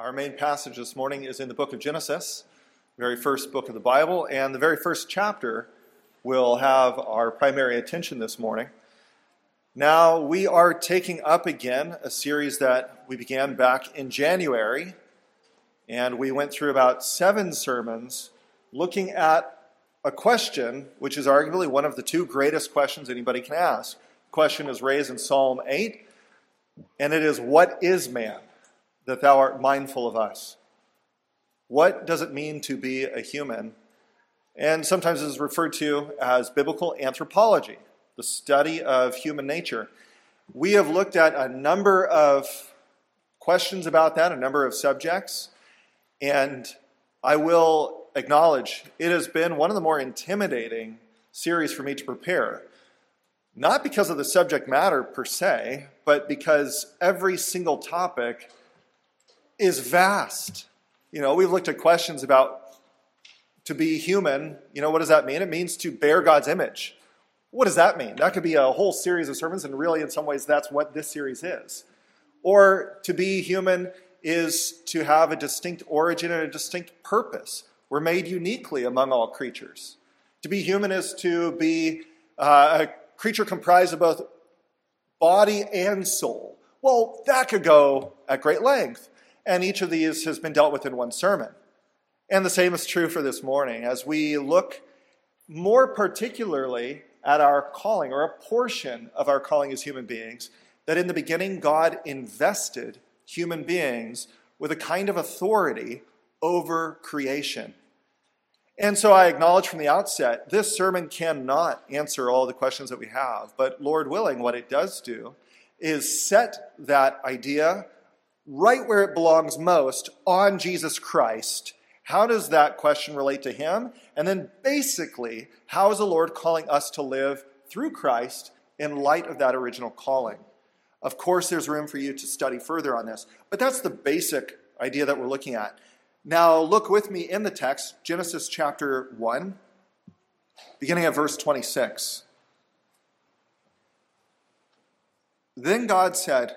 Our main passage this morning is in the book of Genesis, very first book of the Bible, and the very first chapter will have our primary attention this morning. Now, we are taking up again a series that we began back in January, and we went through about seven sermons looking at a question which is arguably one of the two greatest questions anybody can ask. The question is raised in Psalm 8, and it is, What is man? That thou art mindful of us. What does it mean to be a human? And sometimes it is referred to as biblical anthropology, the study of human nature. We have looked at a number of questions about that, a number of subjects, and I will acknowledge it has been one of the more intimidating series for me to prepare. Not because of the subject matter per se, but because every single topic is vast. You know, we've looked at questions about to be human. You know, what does that mean? It means to bear God's image. What does that mean? That could be a whole series of sermons, and really, in some ways, that's what this series is. Or to be human is to have a distinct origin and a distinct purpose. We're made uniquely among all creatures. To be human is to be uh, a creature comprised of both body and soul. Well, that could go at great length and each of these has been dealt with in one sermon. And the same is true for this morning as we look more particularly at our calling or a portion of our calling as human beings. That in the beginning, God invested human beings with a kind of authority over creation. And so I acknowledge from the outset, this sermon cannot answer all the questions that we have, but Lord willing, what it does do is set that idea right where it belongs most on Jesus Christ. How does that question relate to him? And then basically, how is the Lord calling us to live through Christ in light of that original calling? Of course, there's room for you to study further on this, but that's the basic idea that we're looking at. Now, look with me in the text, Genesis chapter 1, beginning at verse 26. Then God said,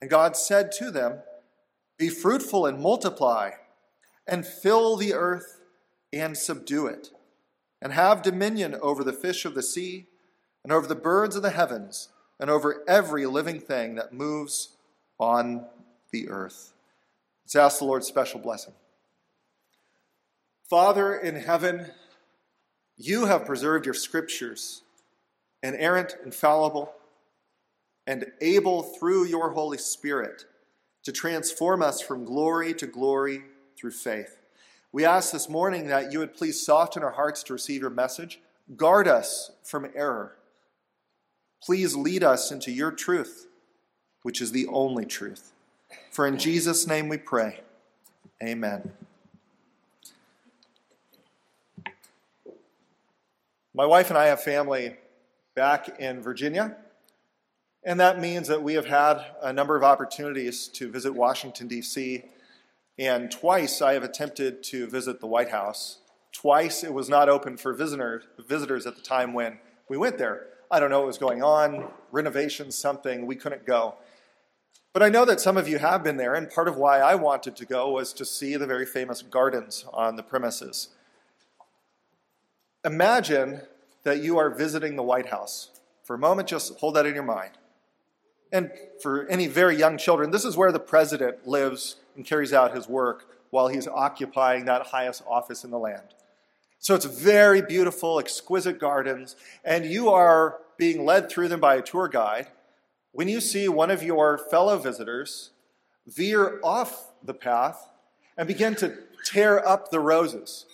And God said to them, Be fruitful and multiply, and fill the earth and subdue it, and have dominion over the fish of the sea, and over the birds of the heavens, and over every living thing that moves on the earth. Let's ask the Lord's special blessing. Father in heaven, you have preserved your scriptures, inerrant, infallible and able through your Holy Spirit to transform us from glory to glory through faith. We ask this morning that you would please soften our hearts to receive your message, guard us from error. Please lead us into your truth, which is the only truth. For in Jesus' name we pray. Amen. My wife and I have family back in Virginia. And that means that we have had a number of opportunities to visit Washington, D.C., and twice I have attempted to visit the White House. Twice it was not open for visitor, visitors at the time when we went there. I don't know what was going on, renovations, something, we couldn't go. But I know that some of you have been there, and part of why I wanted to go was to see the very famous gardens on the premises. Imagine that you are visiting the White House. For a moment, just hold that in your mind. And for any very young children, this is where the president lives and carries out his work while he's occupying that highest office in the land. So it's very beautiful, exquisite gardens, and you are being led through them by a tour guide. When you see one of your fellow visitors veer off the path and begin to tear up the roses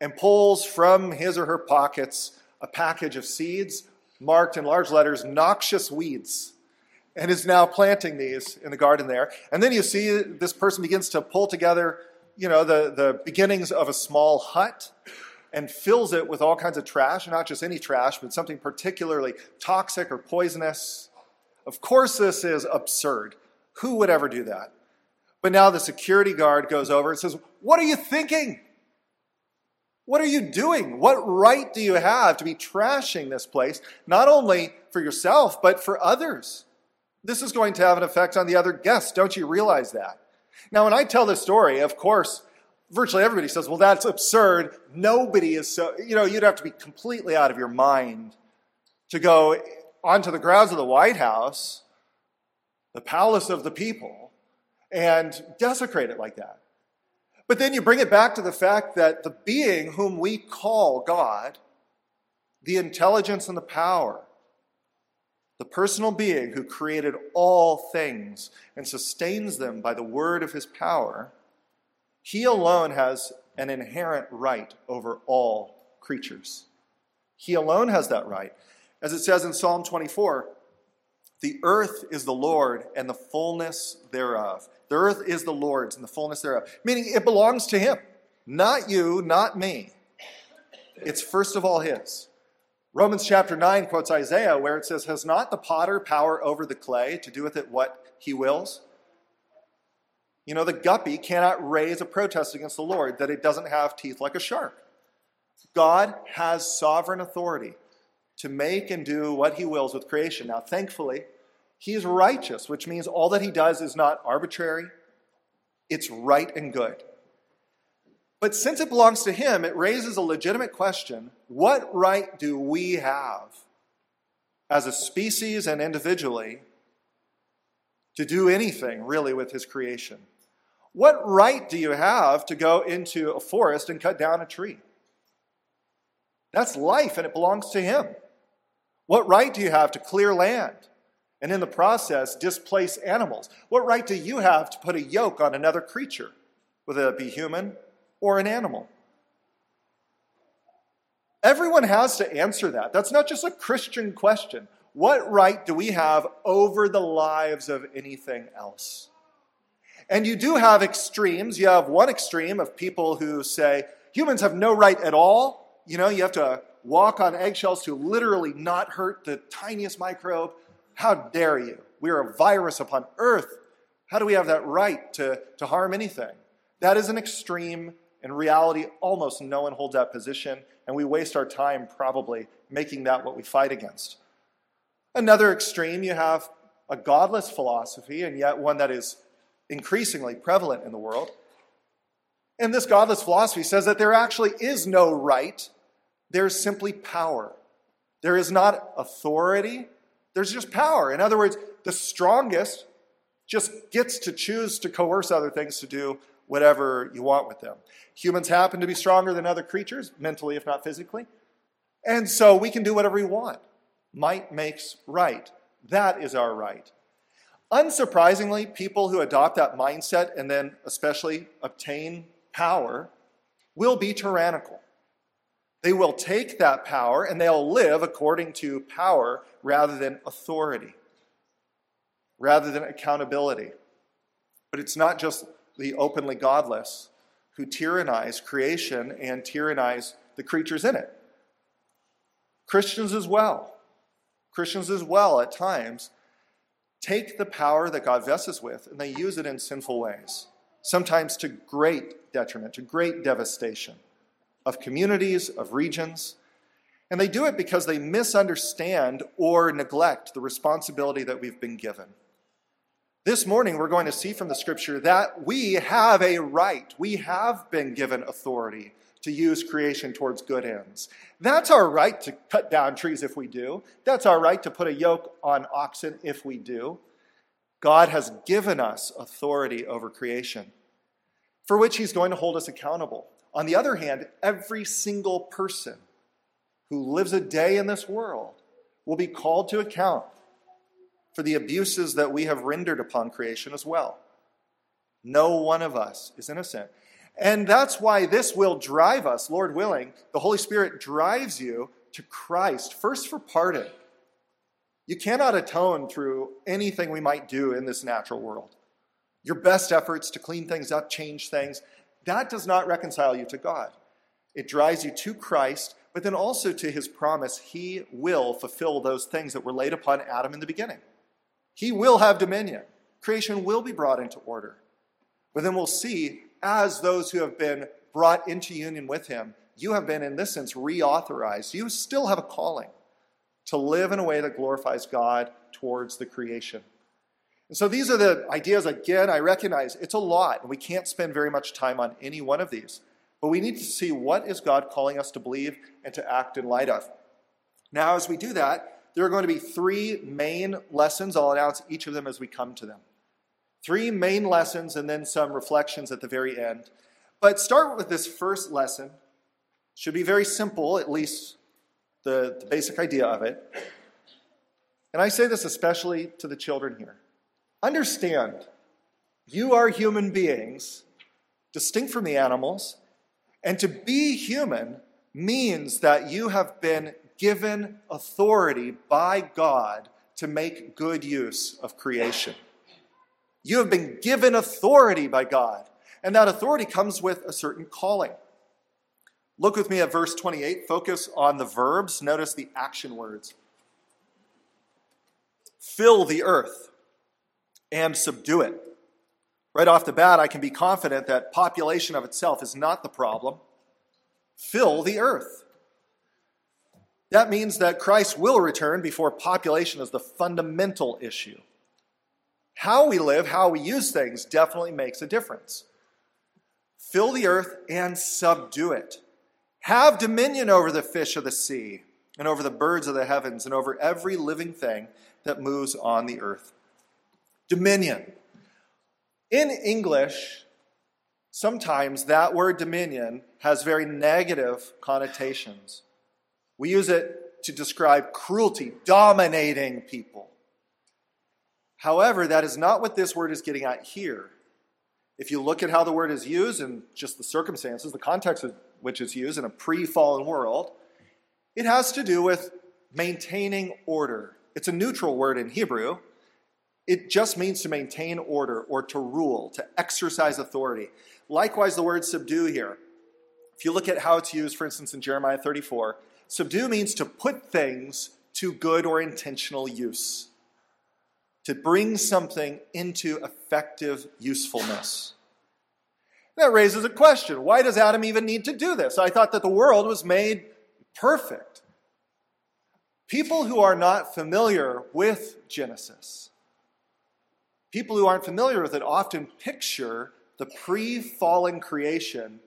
and pulls from his or her pockets a package of seeds marked in large letters noxious weeds and is now planting these in the garden there. And then you see this person begins to pull together, you know, the, the beginnings of a small hut and fills it with all kinds of trash, not just any trash, but something particularly toxic or poisonous. Of course, this is absurd. Who would ever do that? But now the security guard goes over and says, What are you thinking? What are you doing? What right do you have to be trashing this place, not only for yourself, but for others? This is going to have an effect on the other guests. Don't you realize that? Now, when I tell this story, of course, virtually everybody says, well, that's absurd. Nobody is so, you know, you'd have to be completely out of your mind to go onto the grounds of the White House, the palace of the people, and desecrate it like that. But then you bring it back to the fact that the being whom we call God, the intelligence and the power, the personal being who created all things and sustains them by the word of his power, he alone has an inherent right over all creatures. He alone has that right. As it says in Psalm 24, the earth is the Lord and the fullness thereof. The earth is the Lord's and the fullness thereof, meaning it belongs to Him, not you, not me. It's first of all His. Romans chapter 9 quotes Isaiah where it says, Has not the potter power over the clay to do with it what he wills? You know, the guppy cannot raise a protest against the Lord that it doesn't have teeth like a shark. God has sovereign authority to make and do what he wills with creation. Now, thankfully, he is righteous, which means all that he does is not arbitrary, it's right and good. But since it belongs to him, it raises a legitimate question what right do we have as a species and individually to do anything really with his creation? What right do you have to go into a forest and cut down a tree? That's life and it belongs to him. What right do you have to clear land and in the process displace animals? What right do you have to put a yoke on another creature, whether it be human or an animal? Everyone has to answer that. That's not just a Christian question. What right do we have over the lives of anything else? And you do have extremes. You have one extreme of people who say humans have no right at all. You know, you have to walk on eggshells to literally not hurt the tiniest microbe. How dare you? We are a virus upon earth. How do we have that right to, to harm anything? That is an extreme. In reality, almost no one holds that position, and we waste our time probably making that what we fight against. Another extreme, you have a godless philosophy, and yet one that is increasingly prevalent in the world. And this godless philosophy says that there actually is no right there's simply power. There is not authority, there's just power. In other words, the strongest just gets to choose to coerce other things to do whatever you want with them. Humans happen to be stronger than other creatures, mentally, if not physically. And so we can do whatever we want. Might makes right. That is our right. Unsurprisingly, people who adopt that mindset and then especially obtain power will be tyrannical. They will take that power and they'll live according to power rather than authority, rather than accountability. But it's not just the openly godless who tyrannize creation and tyrannize the creatures in it. Christians as well, Christians as well at times take the power that God vests us with and they use it in sinful ways, sometimes to great detriment, to great devastation of communities, of regions. And they do it because they misunderstand or neglect the responsibility that we've been given. This morning, we're going to see from the scripture that we have a right. We have been given authority to use creation towards good ends. That's our right to cut down trees if we do. That's our right to put a yoke on oxen if we do. God has given us authority over creation, for which He's going to hold us accountable. On the other hand, every single person who lives a day in this world will be called to account for the abuses that we have rendered upon creation as well. No one of us is innocent. And that's why this will drive us, Lord willing. The Holy Spirit drives you to Christ, first for pardon. You cannot atone through anything we might do in this natural world. Your best efforts to clean things up, change things, that does not reconcile you to God. It drives you to Christ, but then also to his promise he will fulfill those things that were laid upon Adam in the beginning. He will have dominion. Creation will be brought into order. But then we'll see, as those who have been brought into union with him, you have been, in this sense, reauthorized. You still have a calling to live in a way that glorifies God towards the creation. And so these are the ideas. Again, I recognize it's a lot, and we can't spend very much time on any one of these. But we need to see what is God calling us to believe and to act in light of. Now, as we do that, there are going to be three main lessons. I'll announce each of them as we come to them. Three main lessons and then some reflections at the very end. But start with this first lesson. Should be very simple, at least the, the basic idea of it. And I say this especially to the children here. Understand, you are human beings, distinct from the animals, and to be human means that you have been given authority by God to make good use of creation. You have been given authority by God, and that authority comes with a certain calling. Look with me at verse 28. Focus on the verbs. Notice the action words. Fill the earth and subdue it. Right off the bat, I can be confident that population of itself is not the problem. Fill the earth. That means that Christ will return before population is the fundamental issue. How we live, how we use things definitely makes a difference. Fill the earth and subdue it. Have dominion over the fish of the sea, and over the birds of the heavens, and over every living thing that moves on the earth dominion. In English, sometimes that word dominion has very negative connotations. We use it to describe cruelty, dominating people. However, that is not what this word is getting at here. If you look at how the word is used and just the circumstances, the context of which it's used in a pre fallen world, it has to do with maintaining order. It's a neutral word in Hebrew, it just means to maintain order or to rule, to exercise authority. Likewise, the word subdue here. If you look at how it's used, for instance, in Jeremiah 34, subdue means to put things to good or intentional use, to bring something into effective usefulness. That raises a question. Why does Adam even need to do this? I thought that the world was made perfect. People who are not familiar with Genesis People who aren't familiar with it often picture the pre fallen creation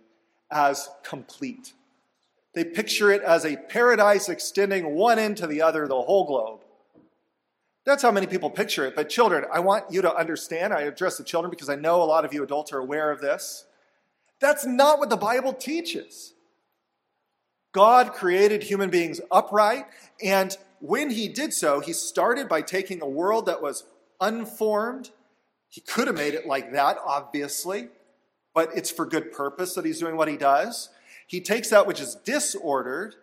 as complete. They picture it as a paradise extending one end to the other, the whole globe. That's how many people picture it. But, children, I want you to understand. I address the children because I know a lot of you adults are aware of this. That's not what the Bible teaches. God created human beings upright, and when He did so, He started by taking a world that was unformed. He could have made it like that, obviously, but it's for good purpose that he's doing what he does. He takes that which is disordered,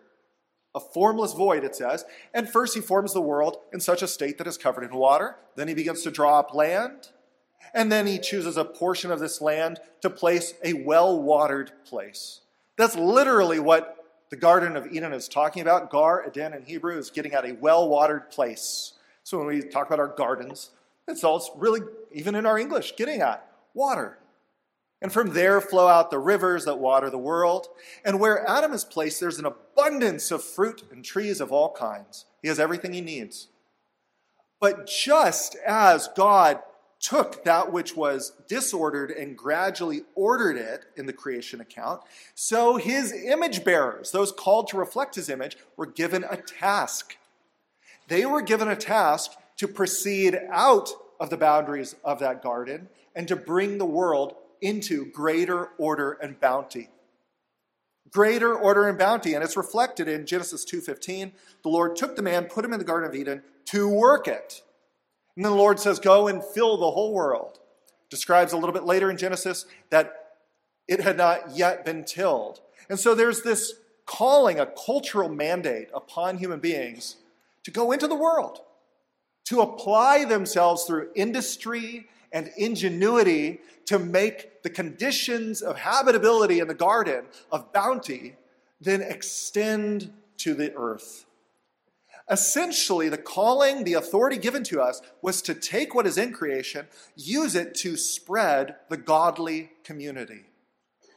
a formless void, it says, and first he forms the world in such a state that is covered in water. Then he begins to draw up land, and then he chooses a portion of this land to place a well watered place. That's literally what the Garden of Eden is talking about. Gan Eden in Hebrew is getting at a well watered place. So when we talk about our gardens, that's all it's really, even in our English, getting at water. And from there flow out the rivers that water the world. And where Adam is placed, there's an abundance of fruit and trees of all kinds. He has everything he needs. But just as God took that which was disordered and gradually ordered it in the creation account, so his image bearers, those called to reflect his image, were given a task. They were given a task to proceed out of the boundaries of that garden and to bring the world into greater order and bounty. Greater order and bounty and it's reflected in genesis 2.15 the lord took the man put him in the garden of eden to work it. And then the lord says go and fill the whole world. Describes a little bit later in genesis that it had not yet been tilled. And so there's this calling a cultural mandate upon human beings to go into the world to apply themselves through industry and ingenuity to make the conditions of habitability in the garden of bounty then extend to the earth. Essentially, the calling, the authority given to us was to take what is in creation, use it to spread the godly community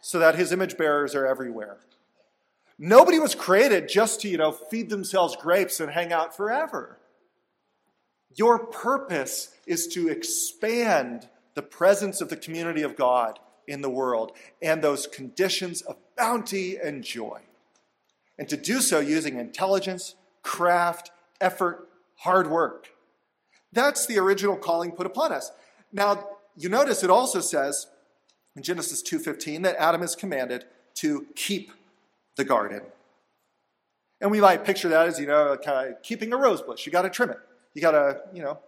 so that his image bearers are everywhere. Nobody was created just to, you know, feed themselves grapes and hang out forever. Your purpose is to expand the presence of the community of God in the world and those conditions of bounty and joy. And to do so using intelligence, craft, effort, hard work. That's the original calling put upon us. Now, you notice it also says in Genesis 2:15 that Adam is commanded to keep the garden. And we might picture that as, you know, kind of keeping a rose bush. You got to trim it. You got to, you know,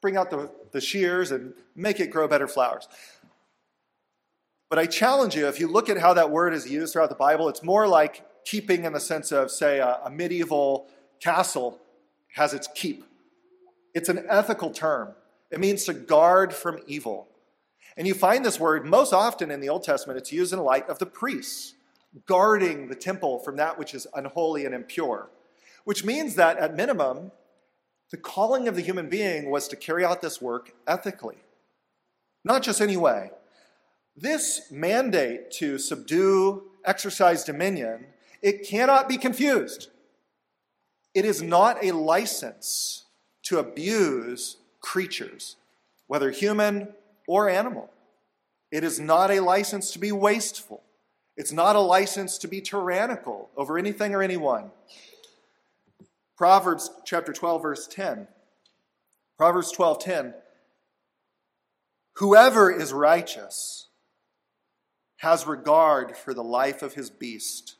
bring out the, the shears and make it grow better flowers. But I challenge you, if you look at how that word is used throughout the Bible, it's more like keeping in the sense of, say, a, a medieval castle has its keep. It's an ethical term, it means to guard from evil. And you find this word most often in the Old Testament, it's used in light of the priests guarding the temple from that which is unholy and impure, which means that at minimum, the calling of the human being was to carry out this work ethically, not just any way. This mandate to subdue, exercise dominion, it cannot be confused. It is not a license to abuse creatures, whether human or animal. It is not a license to be wasteful. It's not a license to be tyrannical over anything or anyone. Proverbs chapter 12 verse 10. Proverbs 12:10 Whoever is righteous has regard for the life of his beast,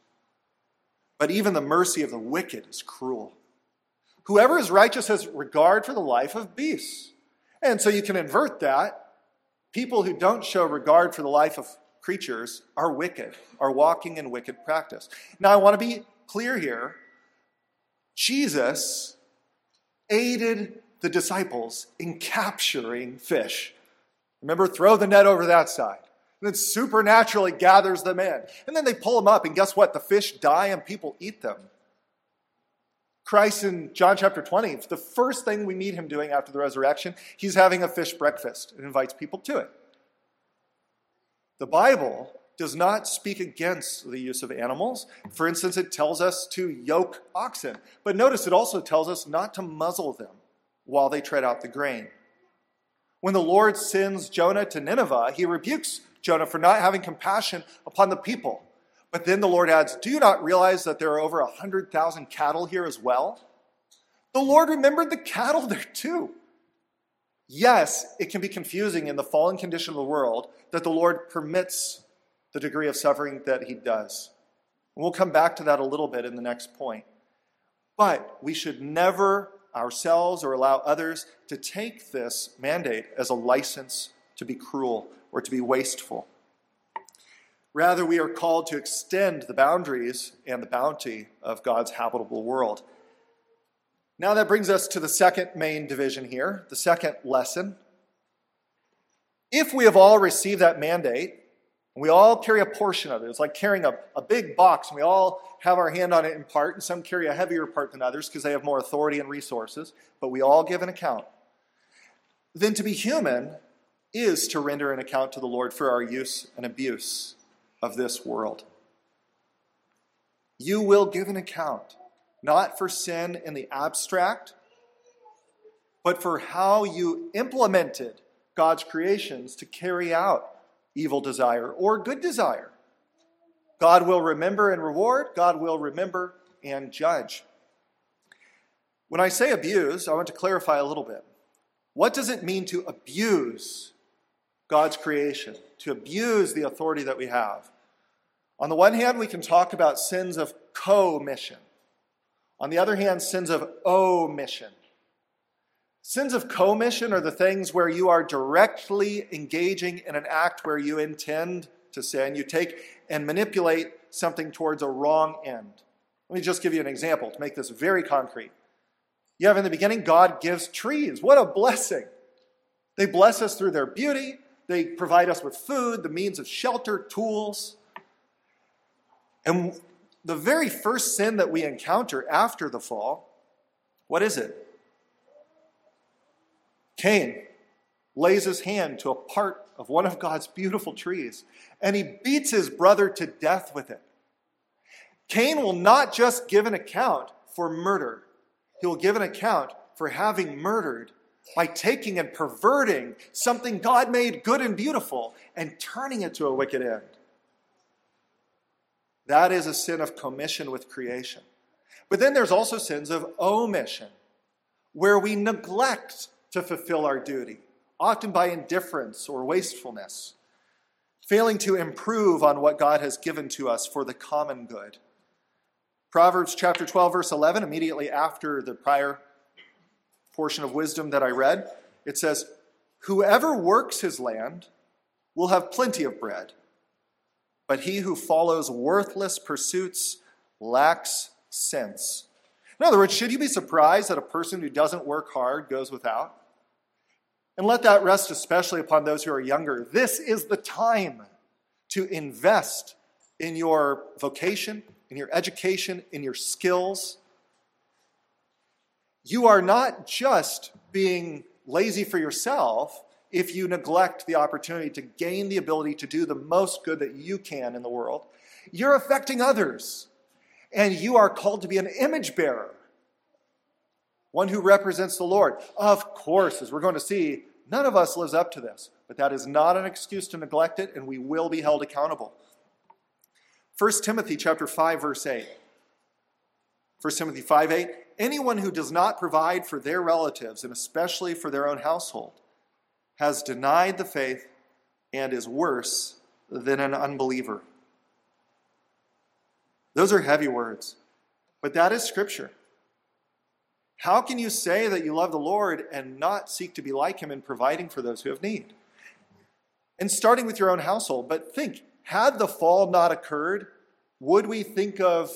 but even the mercy of the wicked is cruel. Whoever is righteous has regard for the life of beasts. And so you can invert that. People who don't show regard for the life of creatures are wicked, are walking in wicked practice. Now, I want to be clear here. Jesus aided the disciples in capturing fish. Remember, throw the net over that side. And then supernaturally gathers them in. And then they pull them up, and guess what? The fish die and people eat them. Christ in John chapter 20, the first thing we meet him doing after the resurrection, he's having a fish breakfast and invites people to it. The Bible does not speak against the use of animals. For instance, it tells us to yoke oxen. But notice it also tells us not to muzzle them while they tread out the grain. When the Lord sends Jonah to Nineveh, he rebukes Jonah for not having compassion upon the people. But then the Lord adds, Do you not realize that there are over 100,000 cattle here as well? The Lord remembered the cattle there too. Yes, it can be confusing in the fallen condition of the world that the Lord permits the degree of suffering that He does. And we'll come back to that a little bit in the next point. But we should never ourselves or allow others to take this mandate as a license to be cruel or to be wasteful. Rather, we are called to extend the boundaries and the bounty of God's habitable world. Now, that brings us to the second main division here, the second lesson. If we have all received that mandate, we all carry a portion of it. It's like carrying a, a big box, and we all have our hand on it in part, and some carry a heavier part than others because they have more authority and resources, but we all give an account. Then to be human is to render an account to the Lord for our use and abuse of this world. You will give an account not for sin in the abstract, but for how you implemented God's creations to carry out evil desire or good desire. God will remember and reward, God will remember and judge. When I say abuse, I want to clarify a little bit. What does it mean to abuse God's creation, to abuse the authority that we have? On the one hand, we can talk about sins of commission. On the other hand, sins of omission. Sins of commission are the things where you are directly engaging in an act where you intend to sin. You take and manipulate something towards a wrong end. Let me just give you an example to make this very concrete. You have in the beginning, God gives trees. What a blessing! They bless us through their beauty, they provide us with food, the means of shelter, tools. And the very first sin that we encounter after the fall, what is it? Cain lays his hand to a part of one of God's beautiful trees and he beats his brother to death with it. Cain will not just give an account for murder, he will give an account for having murdered by taking and perverting something God made good and beautiful and turning it to a wicked end. That is a sin of commission with creation. But then there's also sins of omission, where we neglect to fulfill our duty, often by indifference or wastefulness, failing to improve on what God has given to us for the common good. Proverbs chapter 12, verse 11, immediately after the prior portion of wisdom that I read, it says, Whoever works his land will have plenty of bread, but he who follows worthless pursuits lacks sense. In other words, should you be surprised that a person who doesn't work hard goes without? And let that rest especially upon those who are younger. This is the time to invest in your vocation, in your education, in your skills, you are not just being lazy for yourself if you neglect the opportunity to gain the ability to do the most good that you can in the world. You're affecting others, and you are called to be an image bearer, one who represents the Lord. Of course, as we're going to see, none of us lives up to this, but that is not an excuse to neglect it, and we will be held accountable. 1 Timothy chapter 5 verse 8. 1 Timothy 5 8 anyone who does not provide for their relatives, and especially for their own household, has denied the faith and is worse than an unbeliever. Those are heavy words, but that is Scripture. How can you say that you love the Lord and not seek to be like Him in providing for those who have need? And starting with your own household, but think had the fall not occurred, would we think of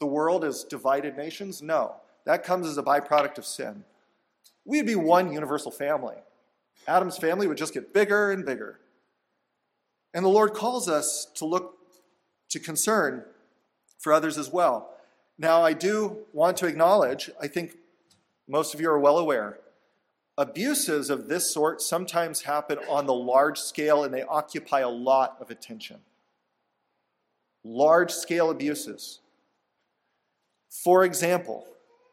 the world as divided nations? No. That comes as a byproduct of sin. We'd be one universal family. Adam's family would just get bigger and bigger. And the Lord calls us to look to concern for others as well. Now, I do want to acknowledge, I think most of you are well aware, abuses of this sort sometimes happen on the large scale and they occupy a lot of attention. Large scale abuses. For example,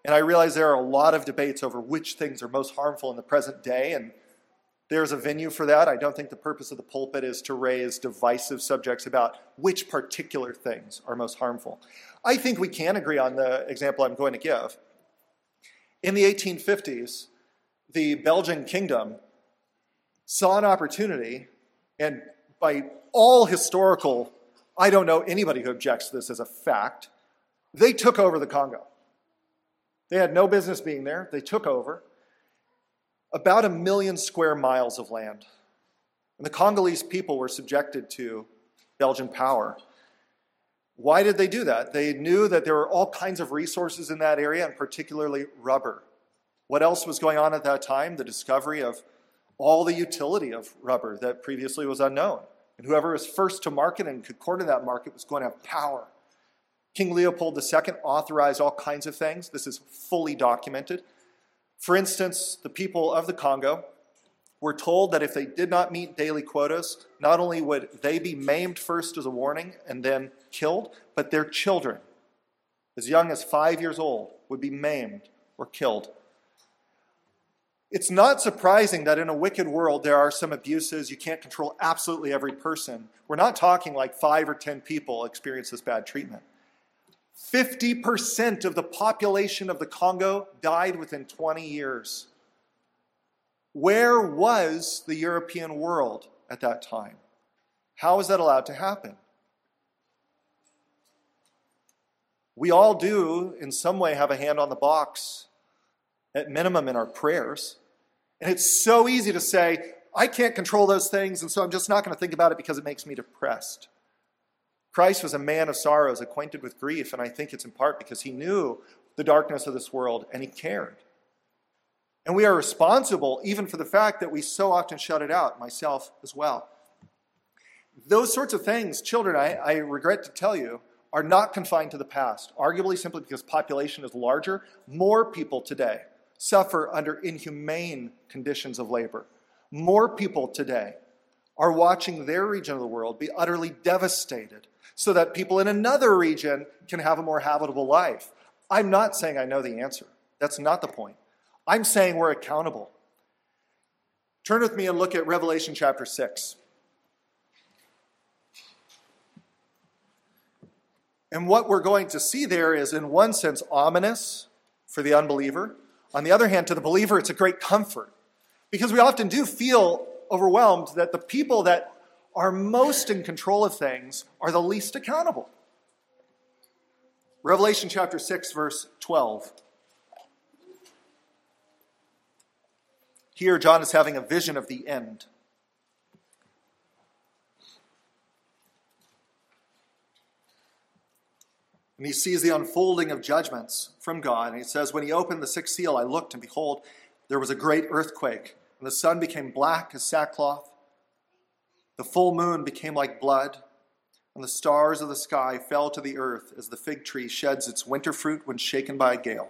and I realize there are a lot of debates over which things are most harmful in the present day, and there's a venue for that. I don't think the purpose of the pulpit is to raise divisive subjects about which particular things are most harmful. I think we can agree on the example I'm going to give. In the 1850s, the Belgian kingdom saw an opportunity, and by all historical, I don't know anybody who objects to this as a fact, they took over the Congo. They had no business being there. They took over about a million square miles of land. And the Congolese people were subjected to Belgian power. Why did they do that? They knew that there were all kinds of resources in that area, and particularly rubber. What else was going on at that time? The discovery of all the utility of rubber that previously was unknown. And whoever was first to market and could corner that market was going to have power. King Leopold II authorized all kinds of things. This is fully documented. For instance, the people of the Congo were told that if they did not meet daily quotas, not only would they be maimed first as a warning and then killed, but their children, as young as five years old, would be maimed or killed. It's not surprising that in a wicked world there are some abuses. You can't control absolutely every person. We're not talking like five or ten people experience this bad treatment. 50% of the population of the Congo died within 20 years. Where was the European world at that time? How is that allowed to happen? We all do, in some way, have a hand on the box, at minimum in our prayers. And it's so easy to say, I can't control those things, and so I'm just not going to think about it because it makes me depressed. Christ was a man of sorrows, acquainted with grief, and I think it's in part because he knew the darkness of this world and he cared. And we are responsible even for the fact that we so often shut it out, myself as well. Those sorts of things, children, I, I regret to tell you, are not confined to the past, arguably simply because population is larger. More people today suffer under inhumane conditions of labor. More people today are watching their region of the world be utterly devastated so that people in another region can have a more habitable life. I'm not saying I know the answer. That's not the point. I'm saying we're accountable. Turn with me and look at Revelation chapter 6. And what we're going to see there is, in one sense, ominous for the unbeliever. On the other hand, to the believer, it's a great comfort because we often do feel overwhelmed that the people that are most in control of things are the least accountable. Revelation chapter 6, verse 12. Here, John is having a vision of the end. And he sees the unfolding of judgments from God. And he says, When he opened the sixth seal, I looked, and behold, there was a great earthquake, and the sun became black as sackcloth. The full moon became like blood, and the stars of the sky fell to the earth as the fig tree sheds its winter fruit when shaken by a gale.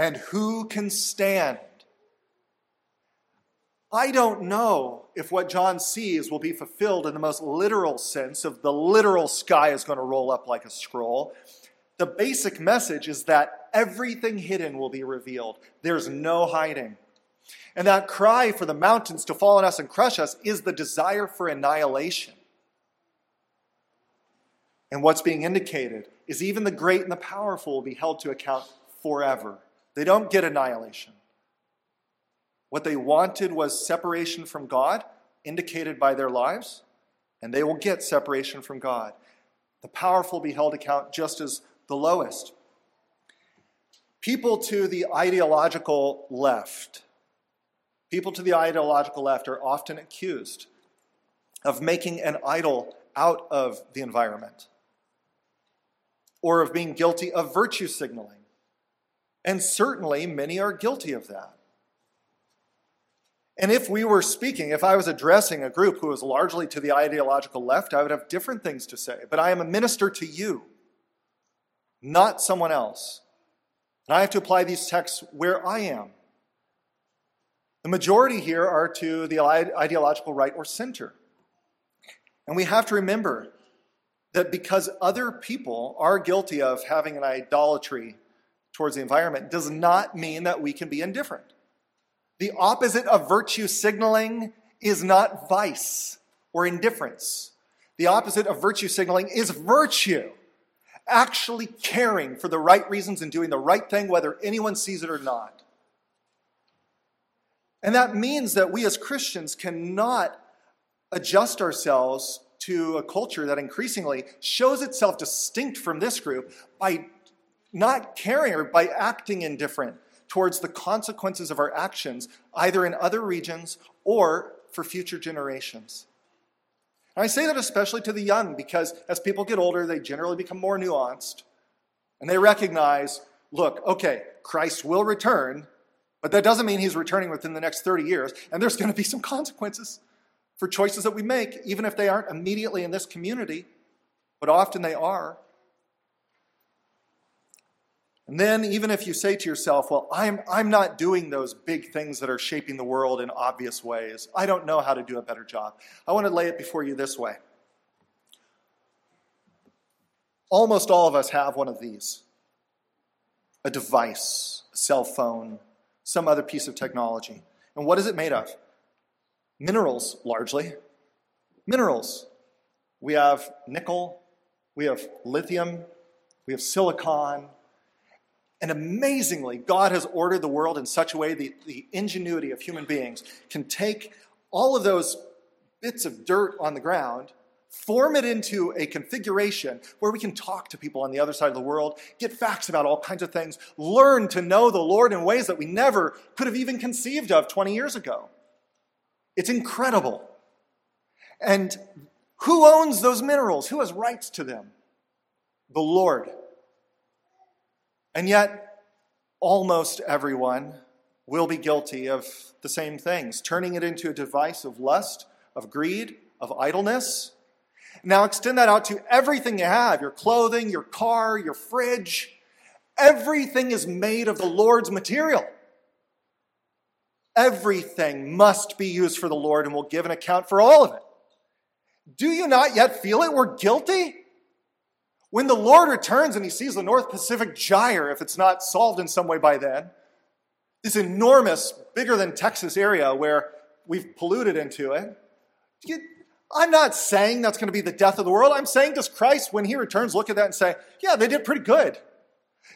and who can stand? I don't know if what John sees will be fulfilled in the most literal sense of the literal sky is going to roll up like a scroll. The basic message is that everything hidden will be revealed. There's no hiding. And that cry for the mountains to fall on us and crush us is the desire for annihilation. And what's being indicated is even the great and the powerful will be held to account forever. They don't get annihilation. What they wanted was separation from God, indicated by their lives, and they will get separation from God. The powerful be held account just as the lowest. People to the ideological left, people to the ideological left are often accused of making an idol out of the environment or of being guilty of virtue signaling. And certainly many are guilty of that. And if we were speaking, if I was addressing a group who was largely to the ideological left, I would have different things to say. But I am a minister to you, not someone else. And I have to apply these texts where I am. The majority here are to the ideological right or center. And we have to remember that because other people are guilty of having an idolatry towards the environment does not mean that we can be indifferent. The opposite of virtue signaling is not vice or indifference. The opposite of virtue signaling is virtue. Actually caring for the right reasons and doing the right thing, whether anyone sees it or not. And that means that we as Christians cannot adjust ourselves to a culture that increasingly shows itself distinct from this group by not caring or by acting indifferent towards the consequences of our actions, either in other regions or for future generations. And I say that especially to the young because as people get older, they generally become more nuanced and they recognize look, okay, Christ will return, but that doesn't mean he's returning within the next 30 years, and there's going to be some consequences for choices that we make, even if they aren't immediately in this community, but often they are. And then, even if you say to yourself, well, I'm, I'm not doing those big things that are shaping the world in obvious ways, I don't know how to do a better job, I want to lay it before you this way. Almost all of us have one of these a device, a cell phone, some other piece of technology. And what is it made of? Minerals, largely. Minerals. We have nickel, we have lithium, we have silicon, And amazingly, God has ordered the world in such a way that the ingenuity of human beings can take all of those bits of dirt on the ground, form it into a configuration where we can talk to people on the other side of the world, get facts about all kinds of things, learn to know the Lord in ways that we never could have even conceived of 20 years ago. It's incredible. And who owns those minerals? Who has rights to them? The Lord. And yet, almost everyone will be guilty of the same things, turning it into a device of lust, of greed, of idleness. Now extend that out to everything you have your clothing, your car, your fridge. Everything is made of the Lord's material. Everything must be used for the Lord and will give an account for all of it. Do you not yet feel it? We're guilty. When the Lord returns and he sees the North Pacific gyre, if it's not solved in some way by then, this enormous, bigger than Texas area where we've polluted into it, I'm not saying that's going to be the death of the world. I'm saying, does Christ, when he returns, look at that and say, yeah, they did pretty good?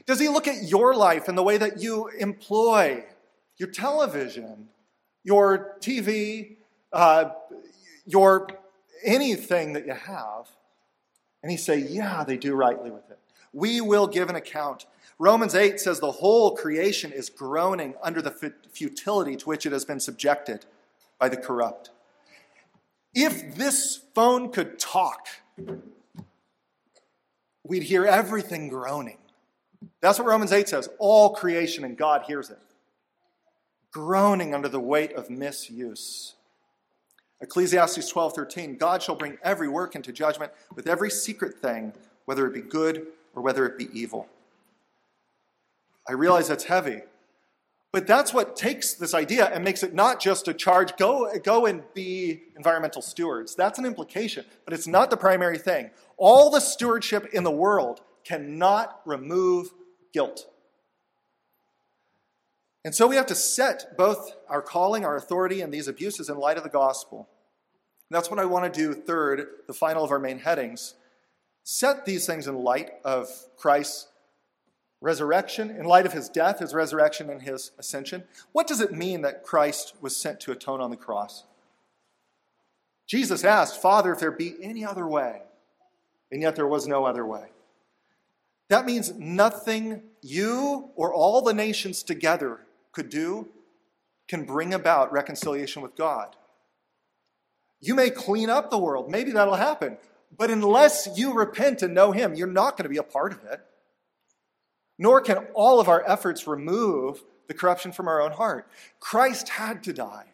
Does he look at your life and the way that you employ your television, your TV, uh, your anything that you have, and he say, Yeah, they do rightly with it. We will give an account. Romans 8 says the whole creation is groaning under the futility to which it has been subjected by the corrupt. If this phone could talk, we'd hear everything groaning. That's what Romans 8 says. All creation and God hears it. Groaning under the weight of misuse. Ecclesiastes 12:13 God shall bring every work into judgment with every secret thing whether it be good or whether it be evil. I realize that's heavy. But that's what takes this idea and makes it not just a charge go go and be environmental stewards. That's an implication, but it's not the primary thing. All the stewardship in the world cannot remove guilt. And so we have to set both our calling, our authority, and these abuses in light of the gospel. That's what I want to do third, the final of our main headings. Set these things in light of Christ's resurrection, in light of his death, his resurrection, and his ascension. What does it mean that Christ was sent to atone on the cross? Jesus asked, Father, if there be any other way, and yet there was no other way. That means nothing you or all the nations together could do can bring about reconciliation with God. You may clean up the world, maybe that'll happen, but unless you repent and know Him, you're not going to be a part of it. Nor can all of our efforts remove the corruption from our own heart. Christ had to die.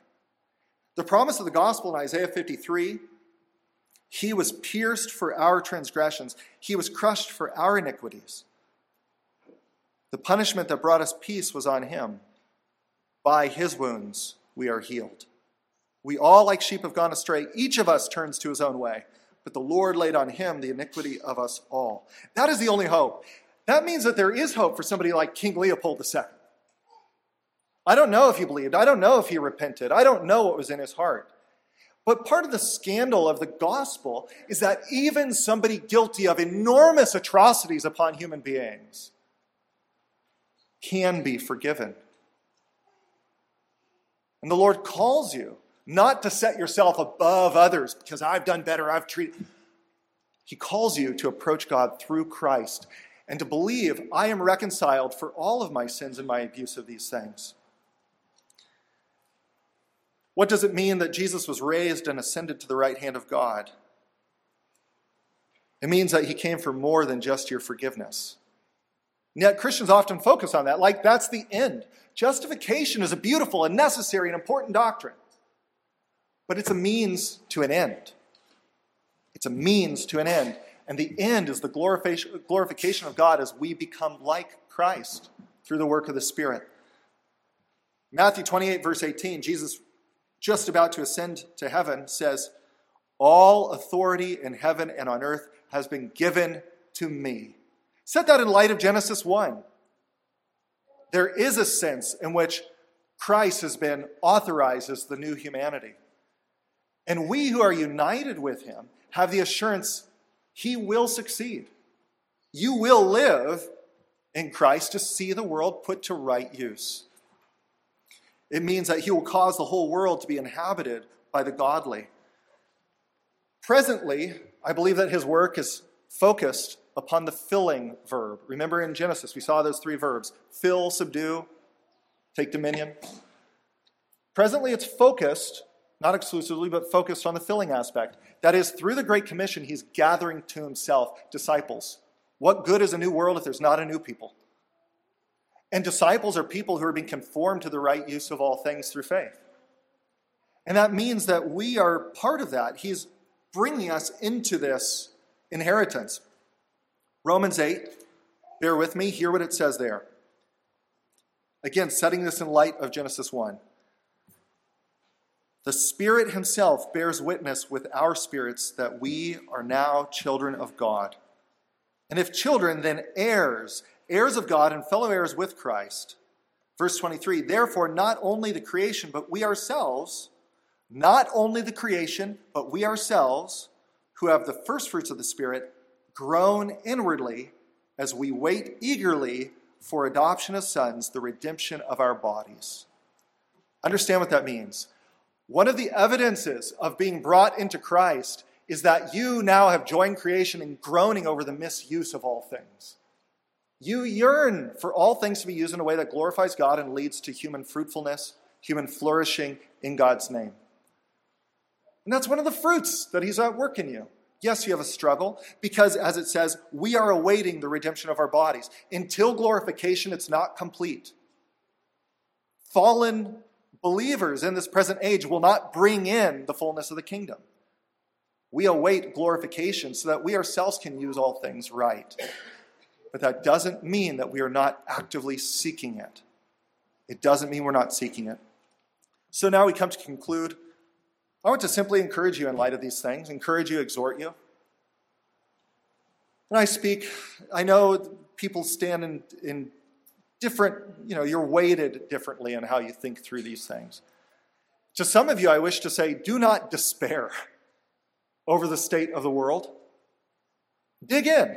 The promise of the gospel in Isaiah 53 He was pierced for our transgressions, He was crushed for our iniquities. The punishment that brought us peace was on Him. By his wounds we are healed. We all, like sheep, have gone astray. Each of us turns to his own way, but the Lord laid on him the iniquity of us all. That is the only hope. That means that there is hope for somebody like King Leopold II. I don't know if he believed. I don't know if he repented. I don't know what was in his heart. But part of the scandal of the gospel is that even somebody guilty of enormous atrocities upon human beings can be forgiven. And the Lord calls you not to set yourself above others because I've done better, I've treated. He calls you to approach God through Christ and to believe I am reconciled for all of my sins and my abuse of these things. What does it mean that Jesus was raised and ascended to the right hand of God? It means that he came for more than just your forgiveness. And yet Christians often focus on that, like that's the end. Justification is a beautiful and necessary and important doctrine, but it's a means to an end. It's a means to an end. And the end is the glorification of God as we become like Christ through the work of the Spirit. Matthew 28, verse 18, Jesus, just about to ascend to heaven, says, All authority in heaven and on earth has been given to me. Set that in light of Genesis 1 there is a sense in which Christ has been authorized as the new humanity. And we who are united with him have the assurance he will succeed. You will live in Christ to see the world put to right use. It means that he will cause the whole world to be inhabited by the godly. Presently, I believe that his work is focused upon the filling verb. Remember in Genesis, we saw those three verbs fill, subdue, take dominion. Presently, it's focused, not exclusively, but focused on the filling aspect. That is, through the Great Commission, he's gathering to himself disciples. What good is a new world if there's not a new people? And disciples are people who are being conformed to the right use of all things through faith. And that means that we are part of that. He's bringing us into this inheritance. Romans 8, bear with me, hear what it says there. Again, setting this in light of Genesis 1. The Spirit Himself bears witness with our spirits that we are now children of God. And if children, then heirs, heirs of God and fellow heirs with Christ. Verse 23 Therefore, not only the creation, but we ourselves, not only the creation, but we ourselves, who have the first fruits of the Spirit, groan inwardly as we wait eagerly for adoption as sons, the redemption of our bodies. Understand what that means. One of the evidences of being brought into Christ is that you now have joined creation in groaning over the misuse of all things. You yearn for all things to be used in a way that glorifies God and leads to human fruitfulness, human flourishing in God's name. And that's one of the fruits that He's at work in you. Yes, you have a struggle because, as it says, we are awaiting the redemption of our bodies. Until glorification, it's not complete. Fallen believers in this present age will not bring in the fullness of the kingdom. We await glorification so that we ourselves can use all things right. But that doesn't mean that we are not actively seeking it. It doesn't mean we're not seeking it. So now we come to conclude. I want to simply encourage you in light of these things, encourage you, exhort you. When I speak, I know people stand in, in different, you know, you're weighted differently in how you think through these things. To some of you, I wish to say, do not despair over the state of the world. Dig in.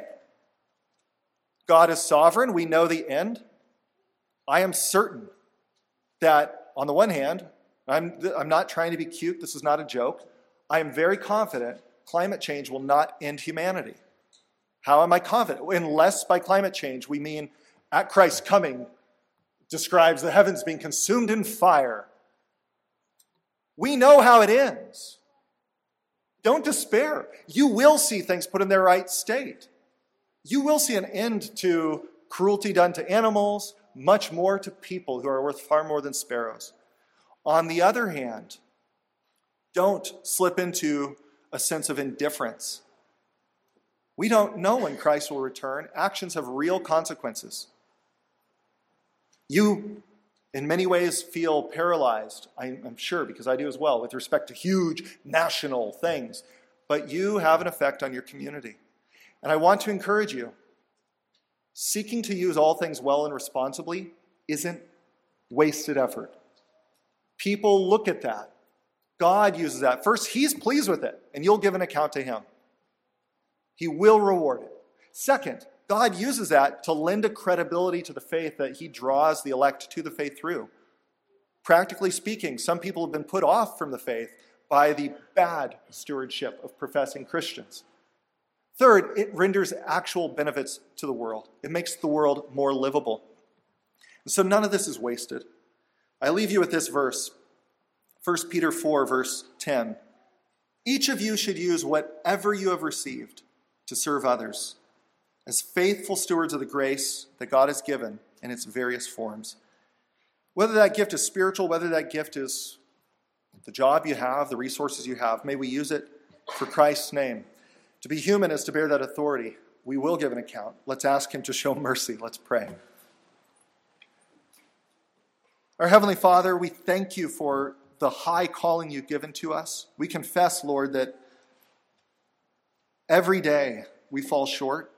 God is sovereign. We know the end. I am certain that, on the one hand, I'm, I'm not trying to be cute, this is not a joke. I am very confident climate change will not end humanity. How am I confident? Unless by climate change we mean at Christ's coming describes the heavens being consumed in fire. We know how it ends. Don't despair. You will see things put in their right state. You will see an end to cruelty done to animals, much more to people who are worth far more than sparrows. On the other hand, don't slip into a sense of indifference. We don't know when Christ will return. Actions have real consequences. You, in many ways, feel paralyzed, I'm sure, because I do as well, with respect to huge national things. But you have an effect on your community. And I want to encourage you seeking to use all things well and responsibly isn't wasted effort. People look at that. God uses that. First, He's pleased with it, and you'll give an account to Him. He will reward it. Second, God uses that to lend a credibility to the faith that he draws the elect to the faith through. Practically speaking, some people have been put off from the faith by the bad stewardship of professing Christians. Third, it renders actual benefits to the world. It makes the world more livable. And so none of this is wasted. I leave you with this verse 1 Peter 4, verse 10. Each of you should use whatever you have received to serve others as faithful stewards of the grace that God has given in its various forms. Whether that gift is spiritual, whether that gift is the job you have, the resources you have, may we use it for Christ's name. To be human is to bear that authority. We will give an account. Let's ask Him to show mercy. Let's pray. Our Heavenly Father, we thank you for the high calling you've given to us. We confess, Lord, that every day we fall short.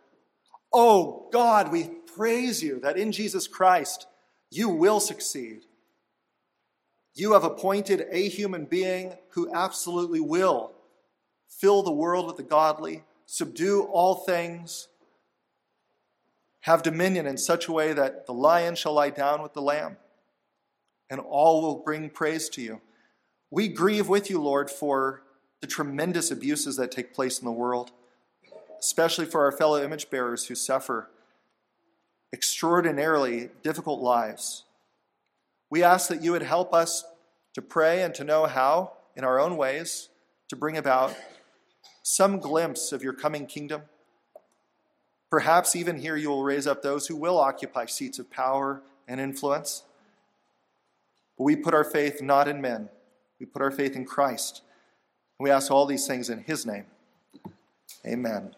Oh God, we praise you that in Jesus Christ you will succeed. You have appointed a human being who absolutely will fill the world with the godly, subdue all things, have dominion in such a way that the lion shall lie down with the lamb, and all will bring praise to you. We grieve with you, Lord, for the tremendous abuses that take place in the world, especially for our fellow image bearers who suffer extraordinarily difficult lives. We ask that you would help us to pray and to know how, in our own ways, to bring about some glimpse of your coming kingdom. Perhaps even here you will raise up those who will occupy seats of power and influence. But we put our faith not in men, we put our faith in Christ. We ask all these things in his name. Amen.